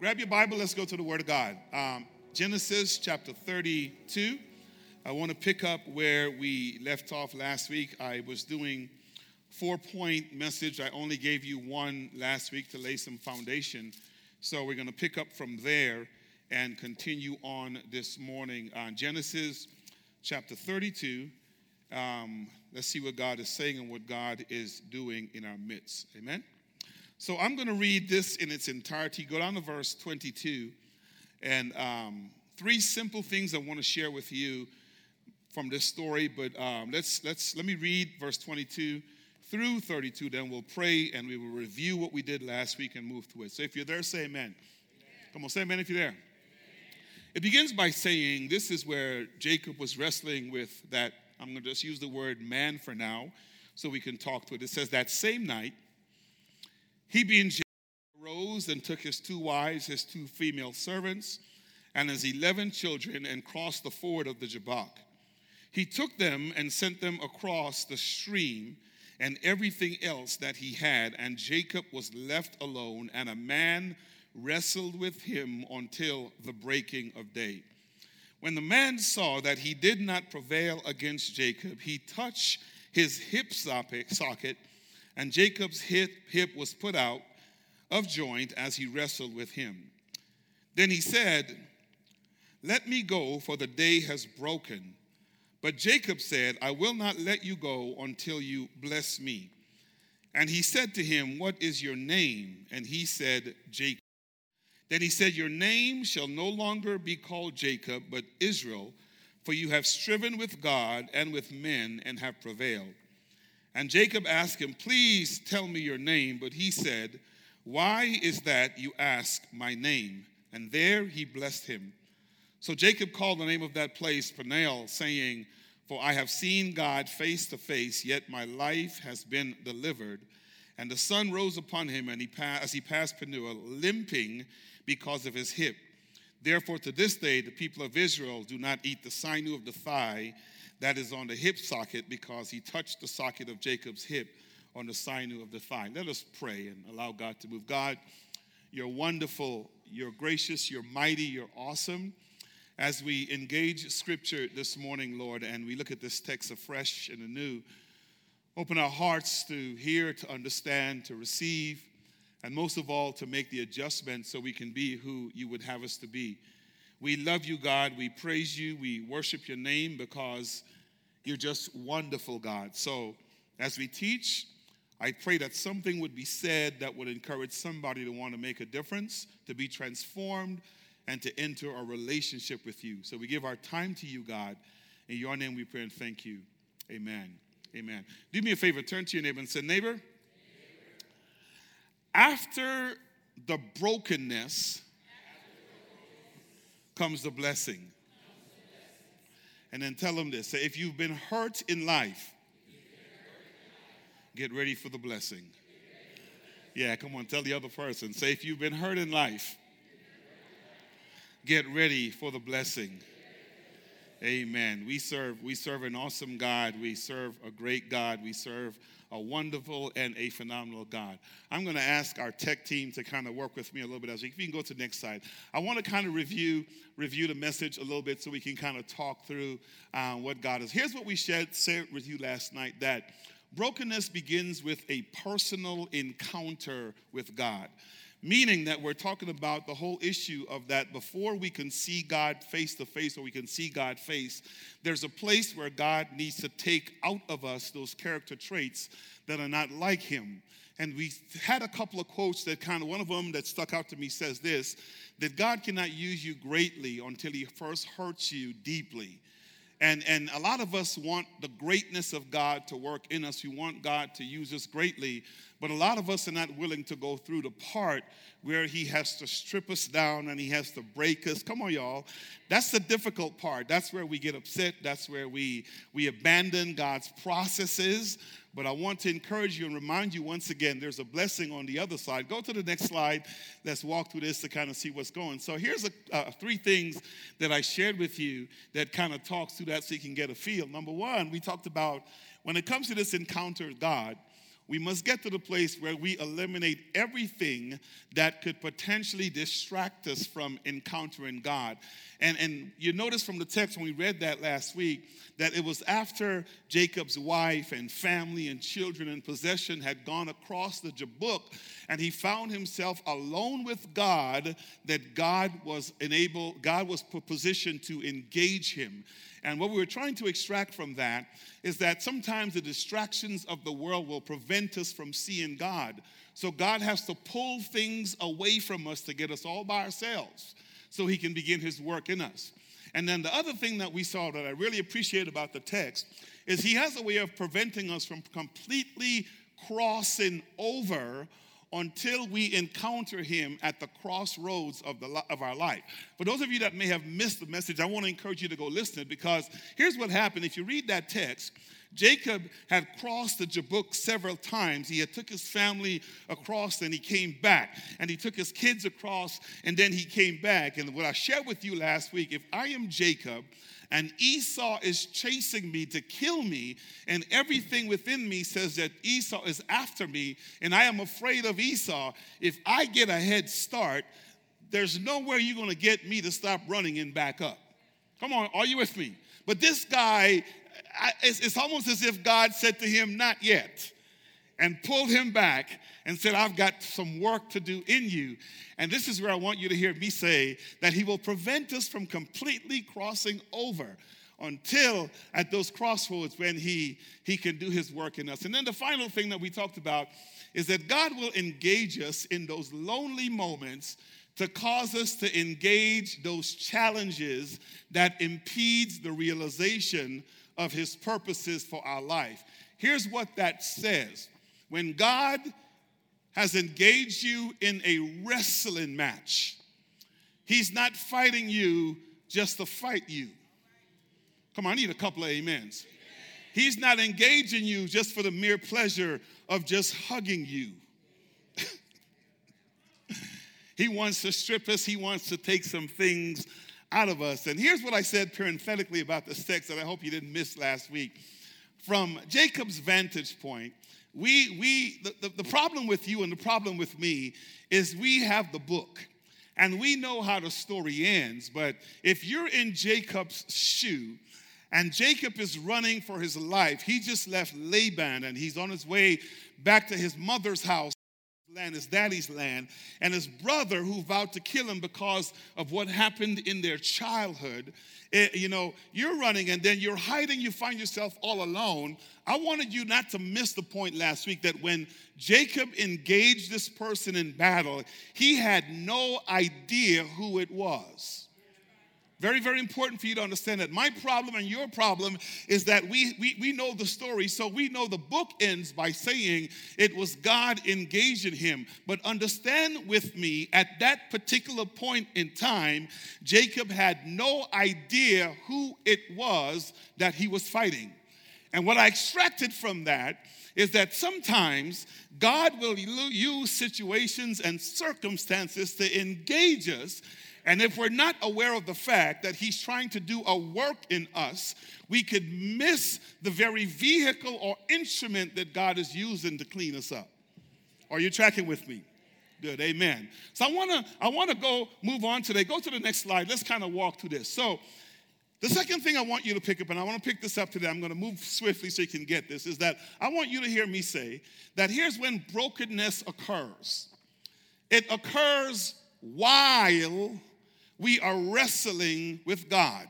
Grab your Bible, let's go to the Word of God. Um, Genesis chapter 32. I want to pick up where we left off last week. I was doing four point message. I only gave you one last week to lay some foundation. So we're going to pick up from there and continue on this morning on Genesis chapter 32. Um, let's see what God is saying and what God is doing in our midst. Amen. So I'm going to read this in its entirety. Go down to verse 22. And um, three simple things I want to share with you from this story. But um, let's, let's, let me read verse 22 through 32. Then we'll pray and we will review what we did last week and move to it. So if you're there, say amen. amen. Come on, say amen if you're there. It begins by saying this is where Jacob was wrestling with that. I'm going to just use the word man for now so we can talk to it. It says that same night, he being arose and took his two wives, his two female servants, and his eleven children, and crossed the ford of the Jabbok. He took them and sent them across the stream and everything else that he had, and Jacob was left alone, and a man wrestled with him until the breaking of day. When the man saw that he did not prevail against Jacob, he touched his hip socket and Jacob's hip, hip was put out of joint as he wrestled with him. Then he said, Let me go, for the day has broken. But Jacob said, I will not let you go until you bless me. And he said to him, What is your name? And he said, Jacob. Then he said, Your name shall no longer be called Jacob, but Israel, for you have striven with God and with men and have prevailed. And Jacob asked him, Please tell me your name. But he said, Why is that you ask my name? And there he blessed him. So Jacob called the name of that place Peniel, saying, For I have seen God face to face, yet my life has been delivered. And the sun rose upon him, and he passed, as he passed Peniel, limping because of his hip. Therefore, to this day, the people of Israel do not eat the sinew of the thigh that is on the hip socket because he touched the socket of Jacob's hip on the sinew of the thigh. Let us pray and allow God to move. God, you're wonderful, you're gracious, you're mighty, you're awesome. As we engage scripture this morning, Lord, and we look at this text afresh and anew, open our hearts to hear, to understand, to receive, and most of all, to make the adjustment so we can be who you would have us to be. We love you, God. We praise you. We worship your name because you're just wonderful, God. So, as we teach, I pray that something would be said that would encourage somebody to want to make a difference, to be transformed, and to enter a relationship with you. So, we give our time to you, God. In your name we pray and thank you. Amen. Amen. Do me a favor, turn to your neighbor and say, Neighbor, after the brokenness, comes the blessing. And then tell them this say, if you've been hurt in life, get ready for the blessing. Yeah, come on, tell the other person. Say, if you've been hurt in life, get ready for the blessing. Amen. We serve, we serve an awesome God. We serve a great God. We serve a wonderful and a phenomenal God. I'm going to ask our tech team to kind of work with me a little bit as we, if you can go to the next slide. I want to kind of review review the message a little bit so we can kind of talk through um, what God is. Here's what we shared, shared with you last night that brokenness begins with a personal encounter with God meaning that we're talking about the whole issue of that before we can see God face to face or we can see God face, there's a place where God needs to take out of us those character traits that are not like Him. And we had a couple of quotes that kind of, one of them that stuck out to me says this that God cannot use you greatly until He first hurts you deeply. And, and a lot of us want the greatness of God to work in us. We want God to use us greatly. But a lot of us are not willing to go through the part where He has to strip us down and He has to break us. Come on, y'all. That's the difficult part. That's where we get upset. That's where we, we abandon God's processes. But I want to encourage you and remind you once again there's a blessing on the other side. Go to the next slide. Let's walk through this to kind of see what's going. So here's a, uh, three things that I shared with you that kind of talks through that so you can get a feel. Number one, we talked about when it comes to this encounter with God, we must get to the place where we eliminate everything that could potentially distract us from encountering God. And, and you notice from the text when we read that last week that it was after Jacob's wife and family and children and possession had gone across the Jabbok and he found himself alone with God that God was enabled, God was positioned to engage him. And what we were trying to extract from that is that sometimes the distractions of the world will prevent us from seeing God. So God has to pull things away from us to get us all by ourselves so he can begin his work in us. And then the other thing that we saw that I really appreciate about the text is he has a way of preventing us from completely crossing over until we encounter him at the crossroads of, the, of our life. For those of you that may have missed the message, I want to encourage you to go listen because here's what happened. If you read that text, Jacob had crossed the Jabbok several times. He had took his family across and he came back. And he took his kids across and then he came back. And what I shared with you last week, if I am Jacob and Esau is chasing me to kill me, and everything within me says that Esau is after me, and I am afraid of Esau, if I get a head start, there's nowhere you're gonna get me to stop running and back up. Come on, are you with me? But this guy, it's, it's almost as if God said to him, Not yet, and pulled him back and said, I've got some work to do in you. And this is where I want you to hear me say that He will prevent us from completely crossing over until at those crossroads when he, he can do His work in us. And then the final thing that we talked about is that God will engage us in those lonely moments to cause us to engage those challenges that impedes the realization of his purposes for our life. Here's what that says. When God has engaged you in a wrestling match. He's not fighting you just to fight you. Come on, I need a couple of amens. He's not engaging you just for the mere pleasure of just hugging you. he wants to strip us, he wants to take some things out of us. And here's what I said parenthetically about this text that I hope you didn't miss last week. From Jacob's vantage point, we, we the, the, the problem with you and the problem with me is we have the book and we know how the story ends. But if you're in Jacob's shoe, and Jacob is running for his life. He just left Laban and he's on his way back to his mother's house land, his daddy's land, and his brother who vowed to kill him because of what happened in their childhood. It, eh, you know, you're running and then you're hiding, you find yourself all alone. I wanted you not to miss the point last week that when Jacob engaged this person in battle, he had no idea who it was. Very, very important for you to understand that. My problem and your problem is that we, we, we know the story, so we know the book ends by saying it was God engaging him. But understand with me, at that particular point in time, Jacob had no idea who it was that he was fighting. And what I extracted from that is that sometimes God will use situations and circumstances to engage us and if we're not aware of the fact that He's trying to do a work in us, we could miss the very vehicle or instrument that God is using to clean us up. Are you tracking with me? Good, amen. So I wanna, I wanna go move on today. Go to the next slide. Let's kind of walk through this. So the second thing I want you to pick up, and I want to pick this up today, I'm going to move swiftly so you can get this, is that I want you to hear me say that here's when brokenness occurs. It occurs while we are wrestling with God.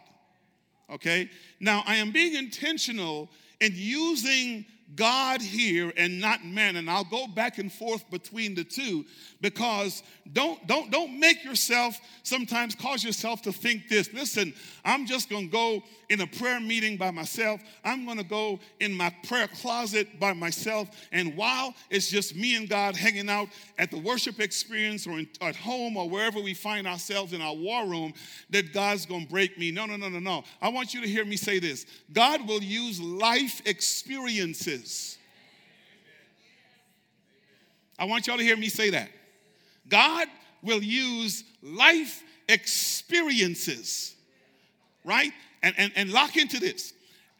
Okay? Now, I am being intentional in using God here and not man. And I'll go back and forth between the two because don't don't don't make yourself sometimes cause yourself to think this. Listen, I'm just going to go in a prayer meeting by myself. I'm going to go in my prayer closet by myself and while it's just me and God hanging out at the worship experience or in, at home or wherever we find ourselves in our war room that God's going to break me. No, no, no, no, no. I want you to hear me say this. God will use life experiences I want y'all to hear me say that. God will use life experiences, right? And, and, and lock into this.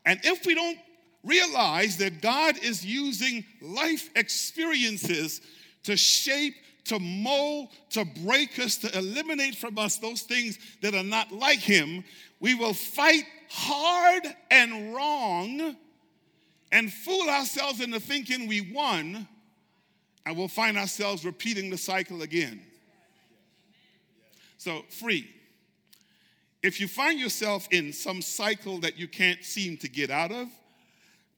And if we don't realize that God is using life experiences to shape, to mold, to break us, to eliminate from us those things that are not like Him, we will fight hard and wrong and fool ourselves into thinking we won, and we'll find ourselves repeating the cycle again. So, free. If you find yourself in some cycle that you can't seem to get out of,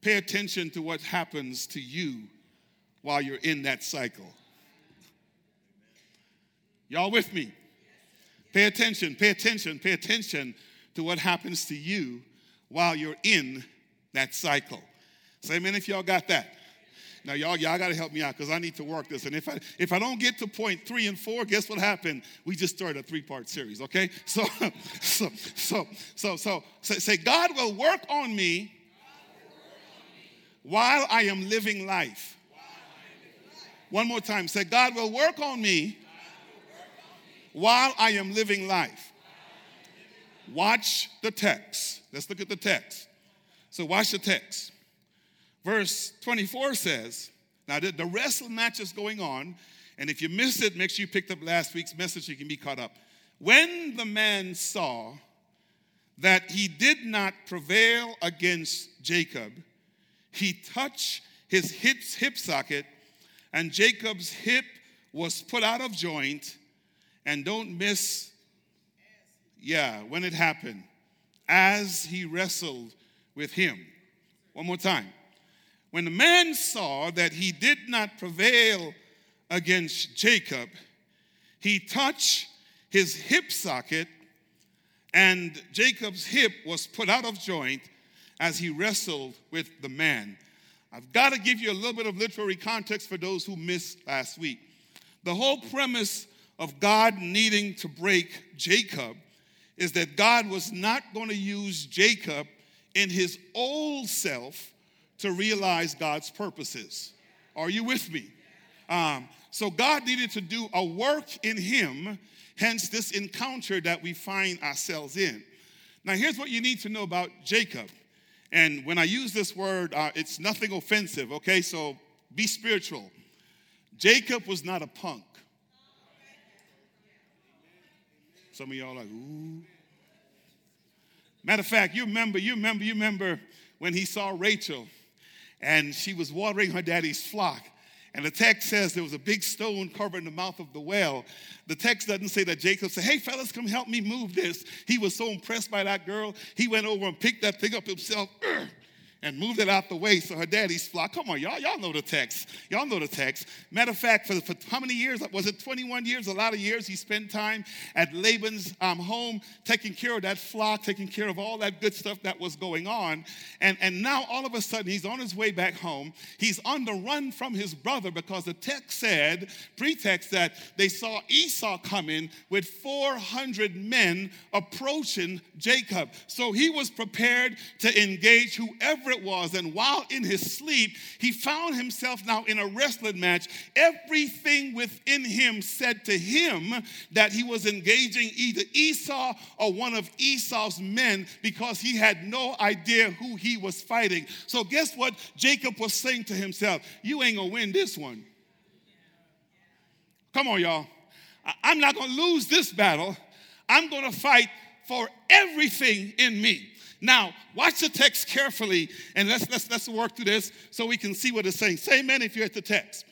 pay attention to what happens to you while you're in that cycle. Y'all with me? Pay attention, pay attention, pay attention to what happens to you while you're in that cycle. Say amen if y'all got that. Now, y'all, y'all got to help me out because I need to work this. And if I if I don't get to point three and four, guess what happened? We just started a three part series. Okay, so so so so so say, say God will work on me while I am living life. One more time. Say God will work on me while I am living life. Watch the text. Let's look at the text. So watch the text. Verse 24 says, now the, wrestling match is going on, and if you missed it, make sure you picked up last week's message, you can be caught up. When the man saw that he did not prevail against Jacob, he touched his hip, hip socket, and Jacob's hip was put out of joint. And don't miss, yeah, when it happened, as he wrestled with him. One more time. When the man saw that he did not prevail against Jacob, he touched his hip socket, and Jacob's hip was put out of joint as he wrestled with the man. I've got to give you a little bit of literary context for those who missed last week. The whole premise of God needing to break Jacob is that God was not going to use Jacob in his old self to realize God's purposes. Are you with me? Um, so God needed to do a work in him, hence this encounter that we find ourselves in. Now, here's what you need to know about Jacob. And when I use this word, uh, it's nothing offensive, okay? So be spiritual. Jacob was not a punk. Some of y'all like, ooh. Matter of fact, you remember, you remember, you remember when he saw Rachel and she was watering her daddy's flock. And the text says there was a big stone covering the mouth of the well. The text doesn't say that Jacob said, Hey, fellas, come help me move this. He was so impressed by that girl, he went over and picked that thing up himself and moved it out the way so her daddy's flock. Come on, y'all, y'all know the text. Y'all know the text. Matter of fact, for, for how many years? Was it 21 years? A lot of years he spent time at Laban's um, home taking care of that flock, taking care of all that good stuff that was going on. And, and now all of a sudden he's on his way back home. He's on the run from his brother because the text said, pretext, that they saw Esau coming with 400 men approaching Jacob. So he was prepared to engage whoever it was. And while in his sleep, he found himself now in a wrestling match. Everything within him said to him that he was engaging either Esau or one of Esau's men because he had no idea who he was fighting. So, guess what Jacob was saying to himself? You ain't gonna win this one. Come on, y'all. I'm not gonna lose this battle. I'm gonna fight for everything in me. Now, watch the text carefully and let's, let's, let's work through this so we can see what it's saying. Say amen if you're at the text.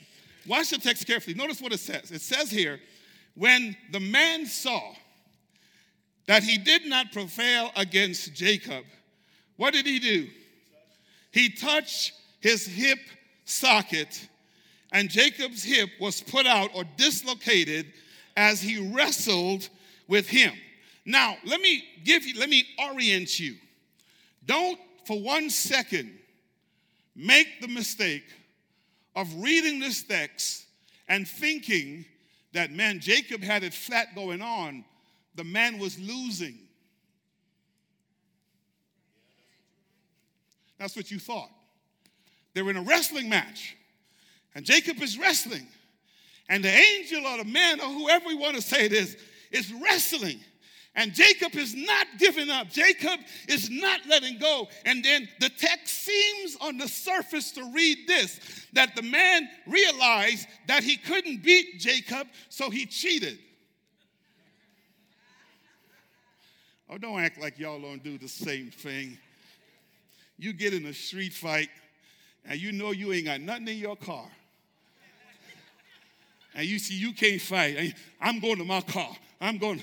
Watch the text carefully. Notice what it says. It says here, when the man saw that he did not prevail against Jacob, what did he do? He touched his hip socket, and Jacob's hip was put out or dislocated as he wrestled with him. Now, let me give you, let me orient you. Don't for one second make the mistake of reading this text and thinking that, man, Jacob had it flat going on. The man was losing. That's what you thought. They were in a wrestling match, and Jacob is wrestling, and the angel or the man or whoever we want to say it is, is wrestling. And Jacob is not giving up. Jacob is not letting go. And then the text seems on the surface to read this that the man realized that he couldn't beat Jacob, so he cheated. Oh, don't act like y'all don't do the same thing. You get in a street fight and you know you ain't got nothing in your car. And you see you can't fight. I'm going to my car. I'm going.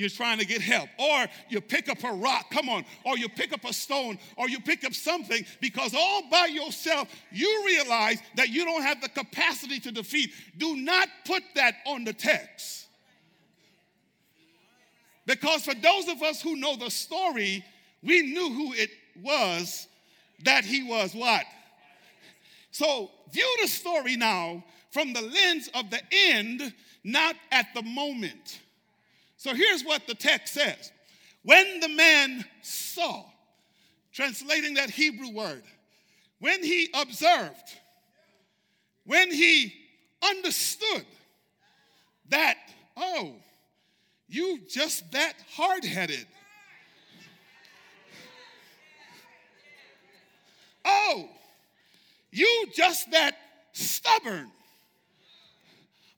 You're trying to get help. Or you pick up a rock, come on, or you pick up a stone, or you pick up something because all by yourself you realize that you don't have the capacity to defeat. Do not put that on the text. Because for those of us who know the story, we knew who it was that he was what? So view the story now from the lens of the end, not at the moment. So here's what the text says When the man saw, translating that Hebrew word, when he observed, when he understood that, oh, you just that hard headed. Oh, you just that stubborn.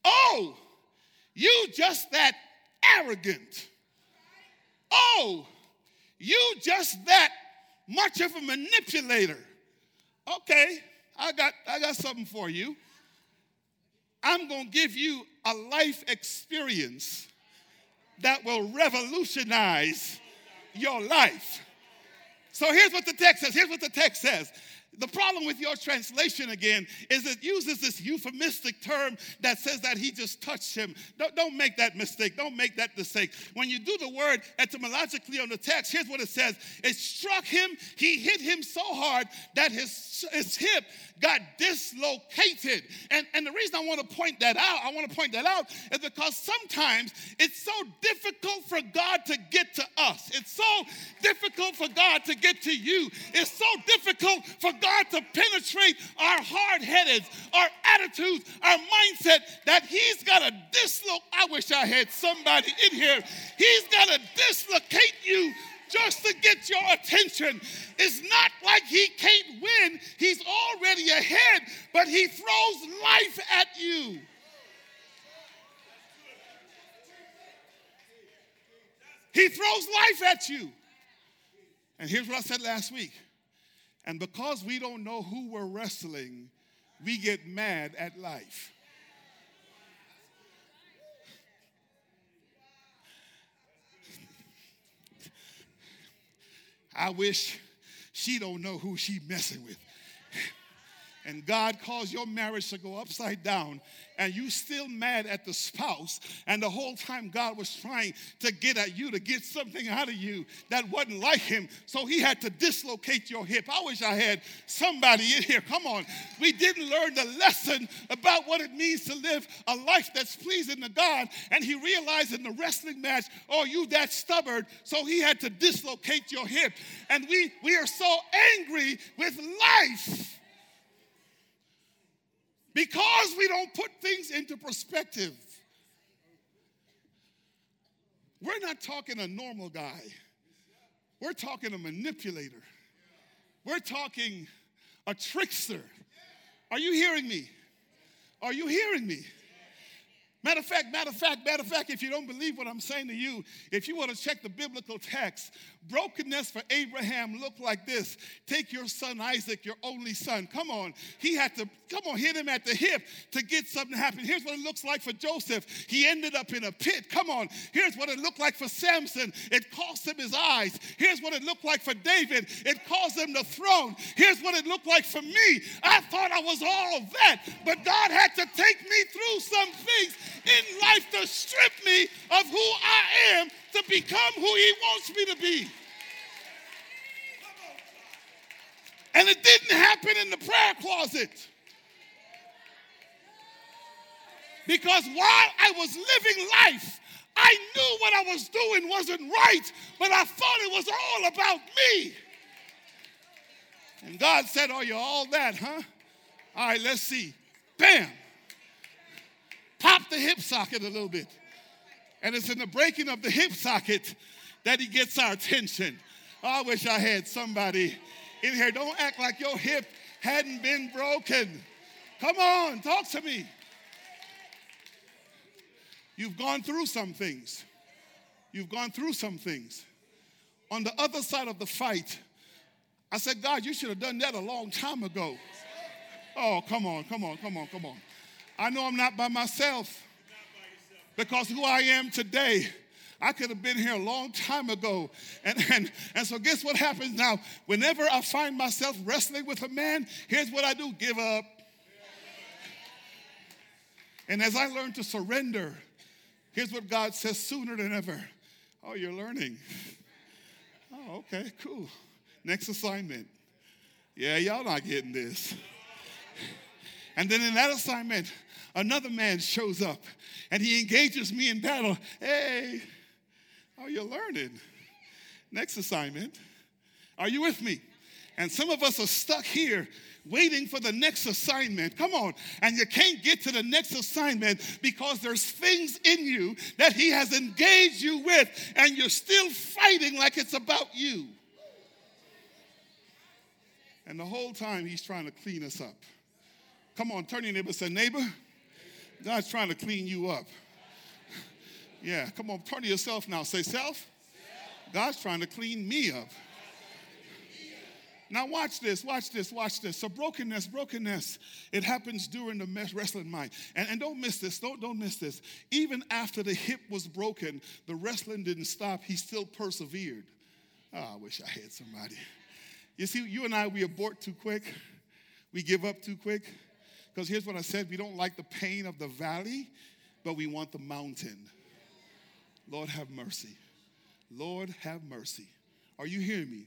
Oh, you just that arrogant. Oh, you just that much of a manipulator. Okay, I got I got something for you. I'm going to give you a life experience that will revolutionize your life. So here's what the text says. Here's what the text says. The problem with your translation again is it uses this euphemistic term that says that he just touched him. Don't, don't make that mistake. Don't make that mistake. When you do the word etymologically on the text, here's what it says it struck him, he hit him so hard that his, his hip got dislocated. And, and the reason I want to point that out, I want to point that out is because sometimes it's so difficult for God to get to us. It's so difficult for God to get to you. It's so difficult for God to penetrate our hard headed, our attitudes, our mindset that He's got to dislocate. I wish I had somebody in here. He's got to dislocate you just to get your attention. It's not like he can't win, he's already ahead, but he throws life at you. He throws life at you. And here's what I said last week. And because we don't know who we're wrestling, we get mad at life. I wish she don't know who she messing with. And God caused your marriage to go upside down and you still mad at the spouse and the whole time god was trying to get at you to get something out of you that wasn't like him so he had to dislocate your hip. I wish i had somebody in here. Come on. We didn't learn the lesson about what it means to live a life that's pleasing to god and he realized in the wrestling match oh you that stubborn so he had to dislocate your hip. And we we are so angry with life because we don't put things into perspective. We're not talking a normal guy. We're talking a manipulator. We're talking a trickster. Are you hearing me? Are you hearing me? Matter of fact, matter of fact, matter of fact, if you don't believe what I'm saying to you, if you want to check the biblical text, brokenness for Abraham looked like this. Take your son Isaac, your only son. Come on. He had to, come on, hit him at the hip to get something to happen. Here's what it looks like for Joseph. He ended up in a pit. Come on. Here's what it looked like for Samson. It cost him his eyes. Here's what it looked like for David. It cost him the throne. Here's what it looked like for me. I thought I was all of that, but God had to take me through some things in life to strip me of who I am to become who He wants me to be. And it didn't happen in the prayer closet. Because while I was living life, I knew what I was doing wasn't right, but I thought it was all about me. And God said, Oh, you're all that, huh? All right, let's see. Bam. Pop the hip socket a little bit. And it's in the breaking of the hip socket that he gets our attention. I wish I had somebody in here. Don't act like your hip hadn't been broken. Come on, talk to me. You've gone through some things. You've gone through some things. On the other side of the fight, I said, God, you should have done that a long time ago. Oh, come on, come on, come on, come on. I know I'm not by myself because who I am today, I could have been here a long time ago. And, and, and so, guess what happens now? Whenever I find myself wrestling with a man, here's what I do give up. And as I learn to surrender, here's what God says sooner than ever. Oh, you're learning. Oh, okay, cool. Next assignment. Yeah, y'all not getting this. And then in that assignment, another man shows up and he engages me in battle. Hey, are you're learning. Next assignment. Are you with me? And some of us are stuck here waiting for the next assignment. Come on. And you can't get to the next assignment because there's things in you that he has engaged you with, and you're still fighting like it's about you. And the whole time he's trying to clean us up. Come on, turn your neighbor say, neighbor, God's trying to clean you up. Yeah, come on, turn to yourself now. Say, self, God's trying to clean me up. Now, watch this, watch this, watch this. So, brokenness, brokenness, it happens during the wrestling mind. And, and don't miss this, don't, don't miss this. Even after the hip was broken, the wrestling didn't stop, he still persevered. Oh, I wish I had somebody. You see, you and I, we abort too quick, we give up too quick. Because here's what I said we don't like the pain of the valley, but we want the mountain. Lord, have mercy. Lord, have mercy. Are you hearing me?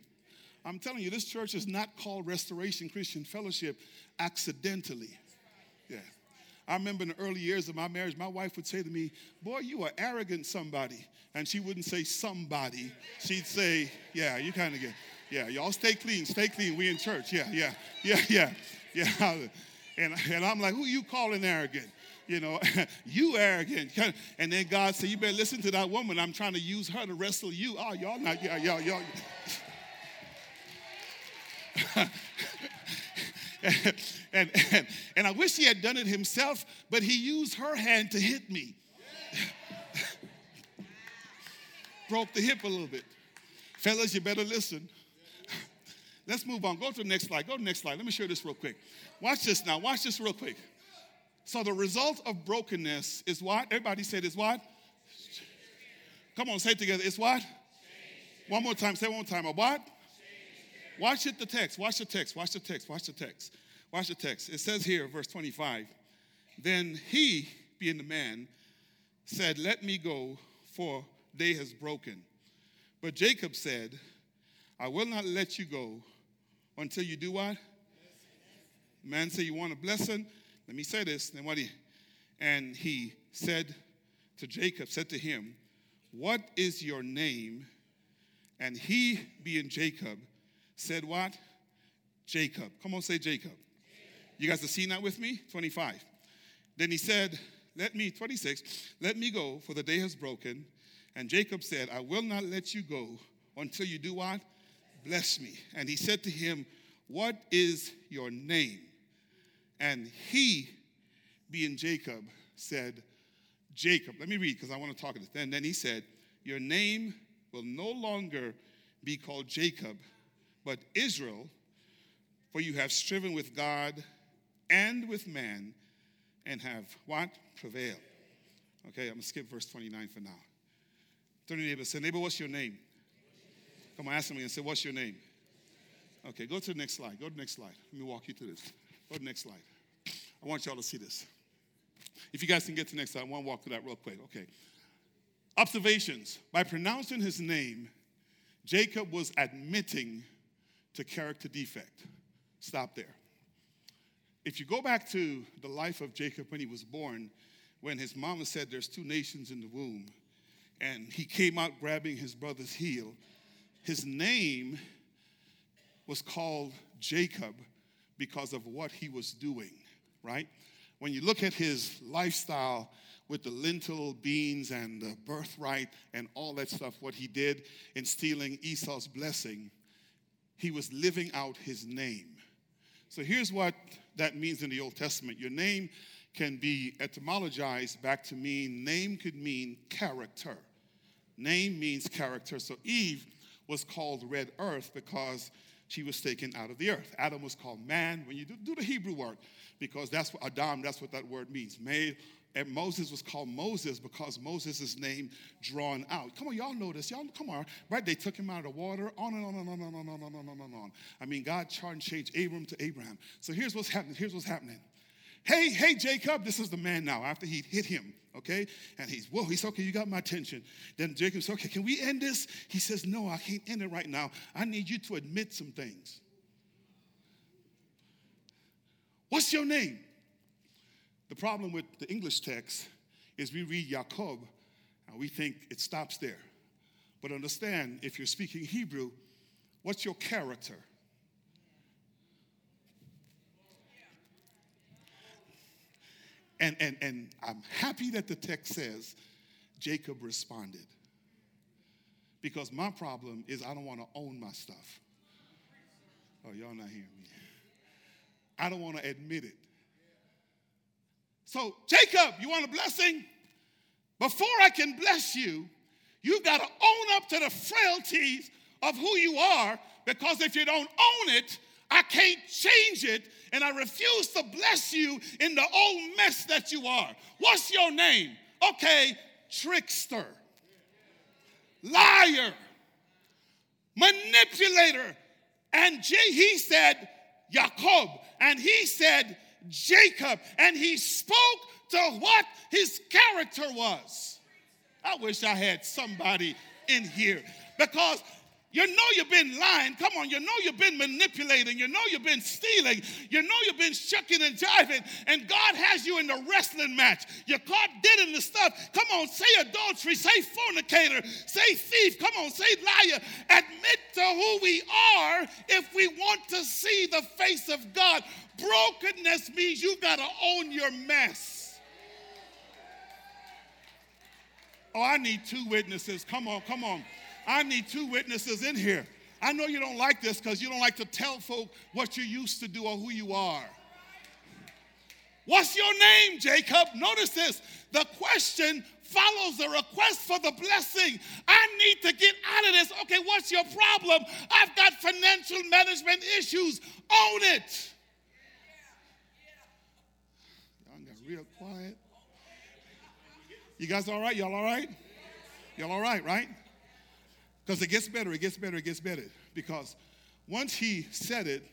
I'm telling you, this church is not called Restoration Christian Fellowship accidentally. Yeah. I remember in the early years of my marriage, my wife would say to me, Boy, you are arrogant somebody. And she wouldn't say somebody. She'd say, Yeah, you kind of get, yeah, y'all stay clean, stay clean. We in church. Yeah, yeah, yeah, yeah, yeah. And, and I'm like, who you calling arrogant? You know, you arrogant. And then God said, you better listen to that woman. I'm trying to use her to wrestle you. Oh, y'all not, yeah, y'all, y'all. and, and, and I wish he had done it himself, but he used her hand to hit me. Broke the hip a little bit. Fellas, you better listen. Let's move on. Go to the next slide. Go to the next slide. Let me show you this real quick. Watch this now. Watch this real quick. So the result of brokenness is what? Everybody said is what? Come on, say it together. It's what? One more time. Say one more time. A what? Watch it, the text. Watch the text. Watch the text. Watch the text. Watch the text. It says here, verse 25. Then he, being the man, said, Let me go, for day has broken. But Jacob said, I will not let you go until you do what? Man say you want a blessing. Let me say this. Then what he and he said to Jacob, said to him, What is your name? And he, being Jacob, said what? Jacob. Come on, say Jacob. You guys have seen that with me? 25. Then he said, Let me, 26, let me go, for the day has broken. And Jacob said, I will not let you go until you do what? Bless me. And he said to him, What is your name? And he, being Jacob, said, Jacob. Let me read because I want to talk about this. And then he said, Your name will no longer be called Jacob, but Israel, for you have striven with God and with man and have what? Prevailed. Okay, I'm going to skip verse 29 for now. Turn to your neighbor say, Neighbor, what's your name? Come on, ask me and say, What's your name? Okay, go to the next slide. Go to the next slide. Let me walk you through this. Go to the next slide. I want y'all to see this. If you guys can get to the next slide, I want to walk through that real quick. Okay. Observations. By pronouncing his name, Jacob was admitting to character defect. Stop there. If you go back to the life of Jacob when he was born, when his mama said there's two nations in the womb, and he came out grabbing his brother's heel, his name was called Jacob because of what he was doing, right? When you look at his lifestyle, with the lentil beans and the birthright and all that stuff, what he did in stealing Esau's blessing, he was living out his name. So here's what that means in the Old Testament your name can be etymologized back to mean, name could mean character. Name means character. So Eve was called red earth because she was taken out of the earth. Adam was called man when you do, do the Hebrew word, because that's what Adam, that's what that word means. Made and Moses was called Moses because Moses' name drawn out. Come on, y'all know this. Y'all, come on, right? They took him out of the water, on and on and on and on and on and on and on on. I mean, God changed Abram to Abraham. So here's what's happening. Here's what's happening. Hey, hey, Jacob, this is the man now after he hit him, okay? And he's, whoa, he's okay, you got my attention. Then Jacob says, okay, can we end this? He says, no, I can't end it right now. I need you to admit some things. What's your name? The problem with the English text is we read Jacob and we think it stops there. But understand, if you're speaking Hebrew, what's your character? And, and, and I'm happy that the text says Jacob responded. Because my problem is I don't want to own my stuff. Oh, y'all not hearing me. I don't want to admit it. So, Jacob, you want a blessing? Before I can bless you, you've got to own up to the frailties of who you are because if you don't own it, I can't change it and I refuse to bless you in the old mess that you are. What's your name? Okay, trickster, liar, manipulator. And he said, Jacob, and he said, Jacob and he spoke to what his character was. I wish I had somebody in here because you know you've been lying. Come on, you know you've been manipulating. You know you've been stealing. You know you've been shucking and jiving. And God has you in the wrestling match. You're caught dead in the stuff. Come on, say adultery, say fornicator, say thief. Come on, say liar. Admit to who we are if we want to see the face of God. Brokenness means you got to own your mess. Oh, I need two witnesses. Come on, come on. I need two witnesses in here. I know you don't like this because you don't like to tell folk what you used to do or who you are. What's your name, Jacob? Notice this. The question follows the request for the blessing. I need to get out of this. Okay, what's your problem? I've got financial management issues. Own it. Y'all got real quiet. You guys all right? Y'all all right? Y'all all right, right? Because it gets better, it gets better, it gets better. Because once he said it,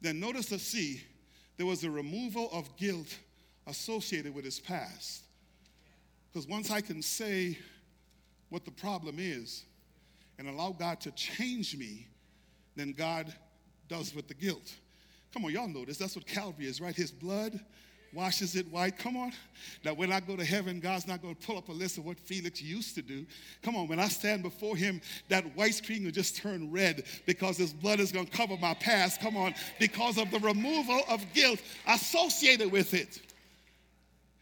then notice the C, there was a removal of guilt associated with his past. Because once I can say what the problem is and allow God to change me, then God does with the guilt. Come on, y'all know this. That's what Calvary is, right? His blood washes it white. Come on. Now, when I go to heaven, God's not going to pull up a list of what Felix used to do. Come on, when I stand before Him, that white screen will just turn red because His blood is going to cover my past. Come on, because of the removal of guilt associated with it.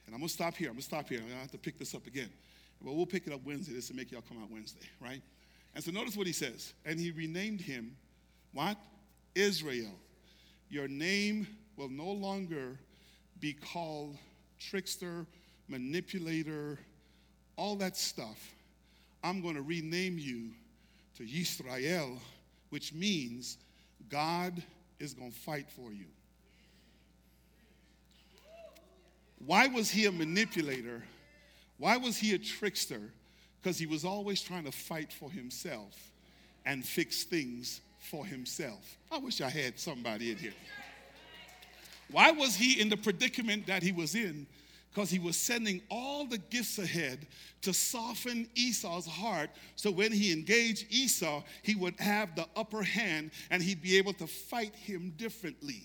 And I'm going to stop here. I'm going to stop here. I'm going to have to pick this up again. But we'll pick it up Wednesday. This will make y'all come out Wednesday, right? And so notice what he says. And he renamed him, what? Israel. Your name will no longer be called trickster, manipulator, all that stuff. I'm going to rename you to Yisrael, which means God is going to fight for you. Why was he a manipulator? Why was he a trickster? Because he was always trying to fight for himself and fix things for himself. I wish I had somebody in here. Why was he in the predicament that he was in? Because he was sending all the gifts ahead to soften Esau's heart so when he engaged Esau, he would have the upper hand and he'd be able to fight him differently.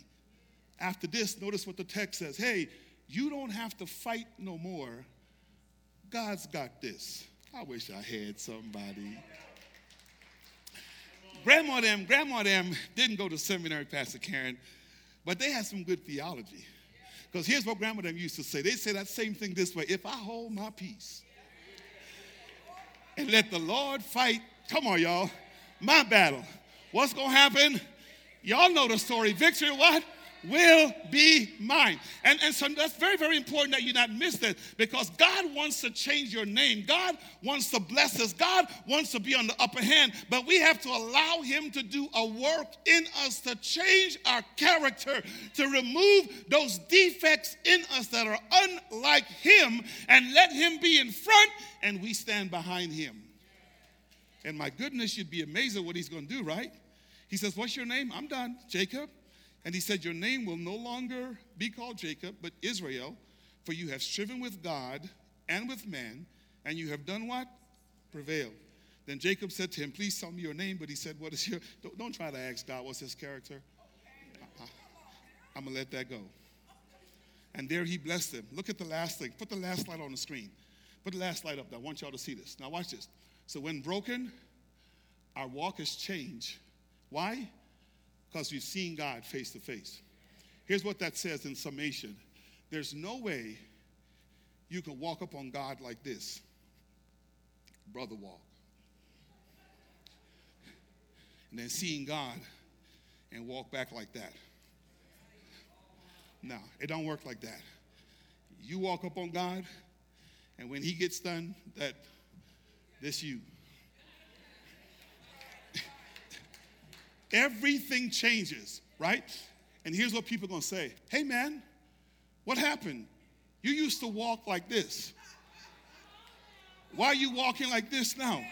After this, notice what the text says hey, you don't have to fight no more. God's got this. I wish I had somebody. Grandma them, grandma them didn't go to seminary, Pastor Karen. But they had some good theology. Because here's what grandma them used to say. They say that same thing this way if I hold my peace and let the Lord fight, come on, y'all, my battle, what's going to happen? Y'all know the story. Victory, what? Will be mine. And, and so that's very, very important that you not miss that because God wants to change your name. God wants to bless us. God wants to be on the upper hand, but we have to allow Him to do a work in us to change our character, to remove those defects in us that are unlike Him, and let Him be in front and we stand behind Him. And my goodness, you'd be amazed at what He's going to do, right? He says, What's your name? I'm done, Jacob. And he said, Your name will no longer be called Jacob, but Israel, for you have striven with God and with man, and you have done what? Prevailed. Then Jacob said to him, Please tell me your name. But he said, What is your. Don't, don't try to ask God what's his character. I, I'm going to let that go. And there he blessed him. Look at the last thing. Put the last slide on the screen. Put the last slide up there. I want y'all to see this. Now, watch this. So, when broken, our walk has changed. Why? Because we've seen God face to face. Here's what that says in summation there's no way you can walk up on God like this, brother walk. And then seeing God and walk back like that. No, it don't work like that. You walk up on God, and when He gets done, that this you. Everything changes, right? And here's what people are to say Hey, man, what happened? You used to walk like this. Why are you walking like this now?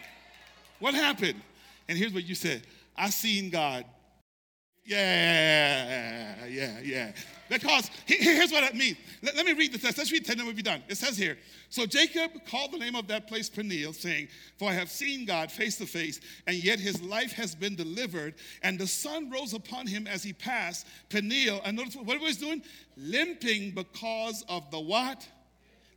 What happened? And here's what you said I seen God. Yeah, yeah, yeah. Because here's what it means. Let, let me read the text. Let's read 10 and we'll be done. It says here So Jacob called the name of that place Peniel, saying, For I have seen God face to face, and yet his life has been delivered. And the sun rose upon him as he passed Peniel. And notice what he was doing? Limping because of the what?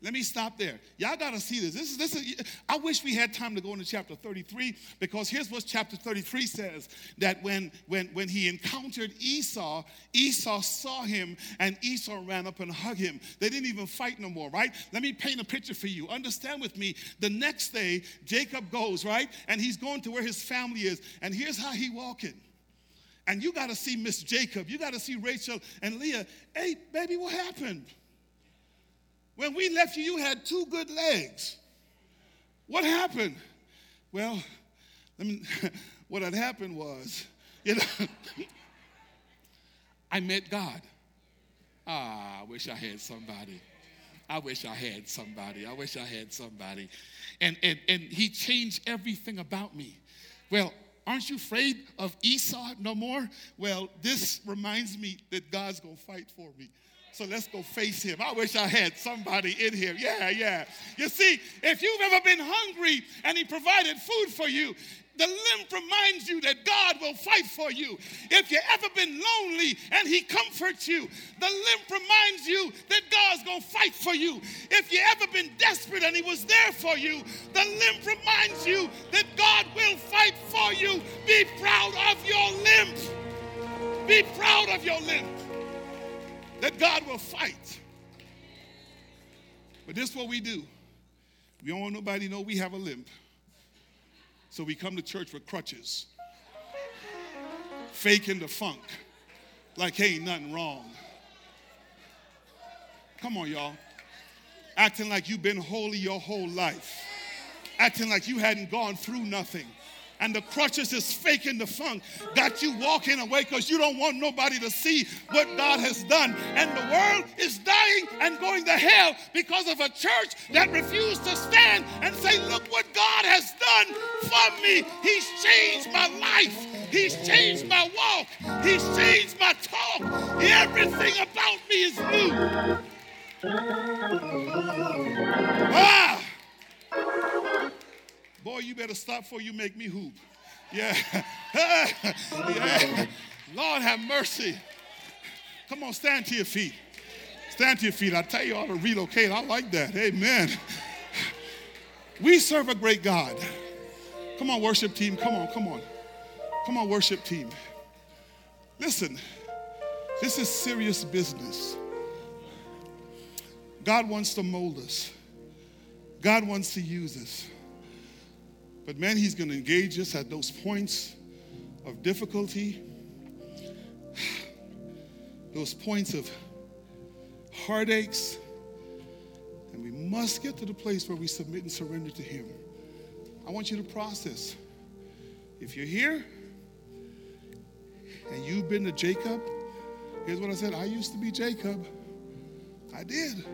Let me stop there. Y'all got to see this. This is this is I wish we had time to go into chapter 33 because here's what chapter 33 says that when when when he encountered Esau, Esau saw him and Esau ran up and hugged him. They didn't even fight no more, right? Let me paint a picture for you. Understand with me. The next day Jacob goes, right? And he's going to where his family is. And here's how he walking. And you got to see Miss Jacob. You got to see Rachel and Leah. Hey, baby, what happened? When we left you, you had two good legs. What happened? Well, I mean, what had happened was, you know, I met God. Ah, I wish I had somebody. I wish I had somebody. I wish I had somebody. And, and, and he changed everything about me. Well, aren't you afraid of Esau no more? Well, this reminds me that God's going to fight for me. So let's go face him. I wish I had somebody in here. Yeah, yeah. You see, if you've ever been hungry and he provided food for you, the limp reminds you that God will fight for you. If you've ever been lonely and He comforts you, the limp reminds you that God's going to fight for you. If you've ever been desperate and He was there for you, the limp reminds you that God will fight for you. Be proud of your limp. Be proud of your limp that God will fight. But this is what we do. We don't want nobody to know we have a limp. So we come to church with crutches, faking the funk, like ain't nothing wrong. Come on, y'all. Acting like you've been holy your whole life, acting like you hadn't gone through nothing and the crutches is faking the funk. Got you walking away because you don't want nobody to see what God has done. And the world is dying and going to hell because of a church that refused to stand and say, Look what God has done for me. He's changed my life. He's changed my walk. He's changed my talk. Everything about me is new. Ah! Boy, you better stop before you make me hoop. Yeah. yeah. Lord have mercy. Come on, stand to your feet. Stand to your feet. I tell you, all to relocate. I like that. Amen. We serve a great God. Come on, worship team. Come on, come on. Come on, worship team. Listen, this is serious business. God wants to mold us. God wants to use us. But man, He's going to engage us at those points of difficulty, those points of heartaches. And we must get to the place where we submit and surrender to Him. I want you to process. If you're here and you've been to Jacob, here's what I said I used to be Jacob. I did.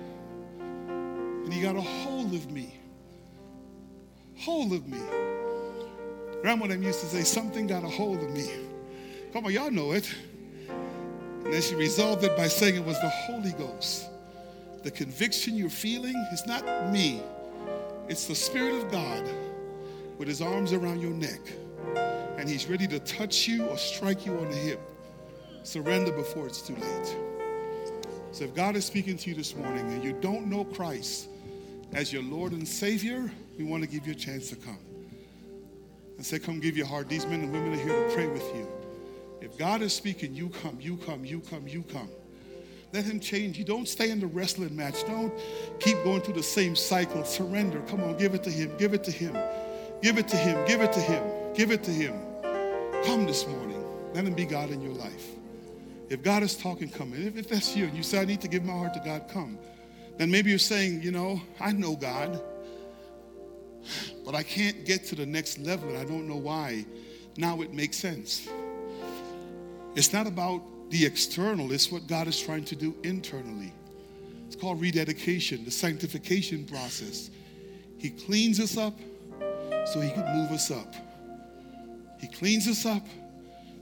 And he got a hold of me. Hold of me. Grandma them used to say, something got a hold of me. Come on, y'all know it. And then she resolved it by saying it was the Holy Ghost. The conviction you're feeling is not me, it's the Spirit of God with his arms around your neck. And he's ready to touch you or strike you on the hip. Surrender before it's too late. So if God is speaking to you this morning and you don't know Christ as your Lord and Savior, we want to give you a chance to come. And say, Come give your heart. These men and women are here to pray with you. If God is speaking, you come, you come, you come, you come. Let Him change you. Don't stay in the wrestling match. Don't keep going through the same cycle. Surrender. Come on, give it to Him. Give it to Him. Give it to Him. Give it to Him. Give it to Him. Come this morning. Let Him be God in your life. If God is talking, come. If, if that's you and you say, I need to give my heart to God, come. Then maybe you're saying, you know, I know God, but I can't get to the next level and I don't know why. Now it makes sense. It's not about the external, it's what God is trying to do internally. It's called rededication, the sanctification process. He cleans us up so he can move us up. He cleans us up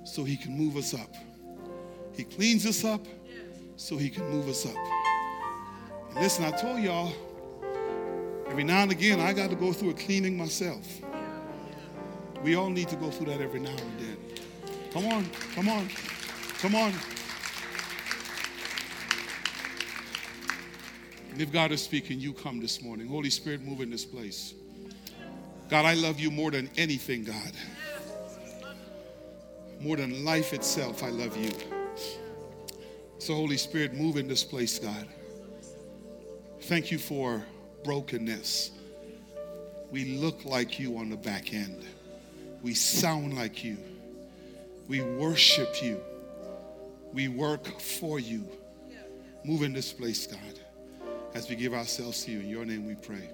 so he can move us up. He cleans us up so he can move us up. Listen, I told y'all, every now and again, I got to go through a cleaning myself. We all need to go through that every now and then. Come on, come on, come on. And if God is speaking, you come this morning. Holy Spirit, move in this place. God, I love you more than anything, God. More than life itself, I love you. So, Holy Spirit, move in this place, God. Thank you for brokenness. We look like you on the back end, we sound like you, we worship you, we work for you. Move in this place, God, as we give ourselves to you. In your name we pray.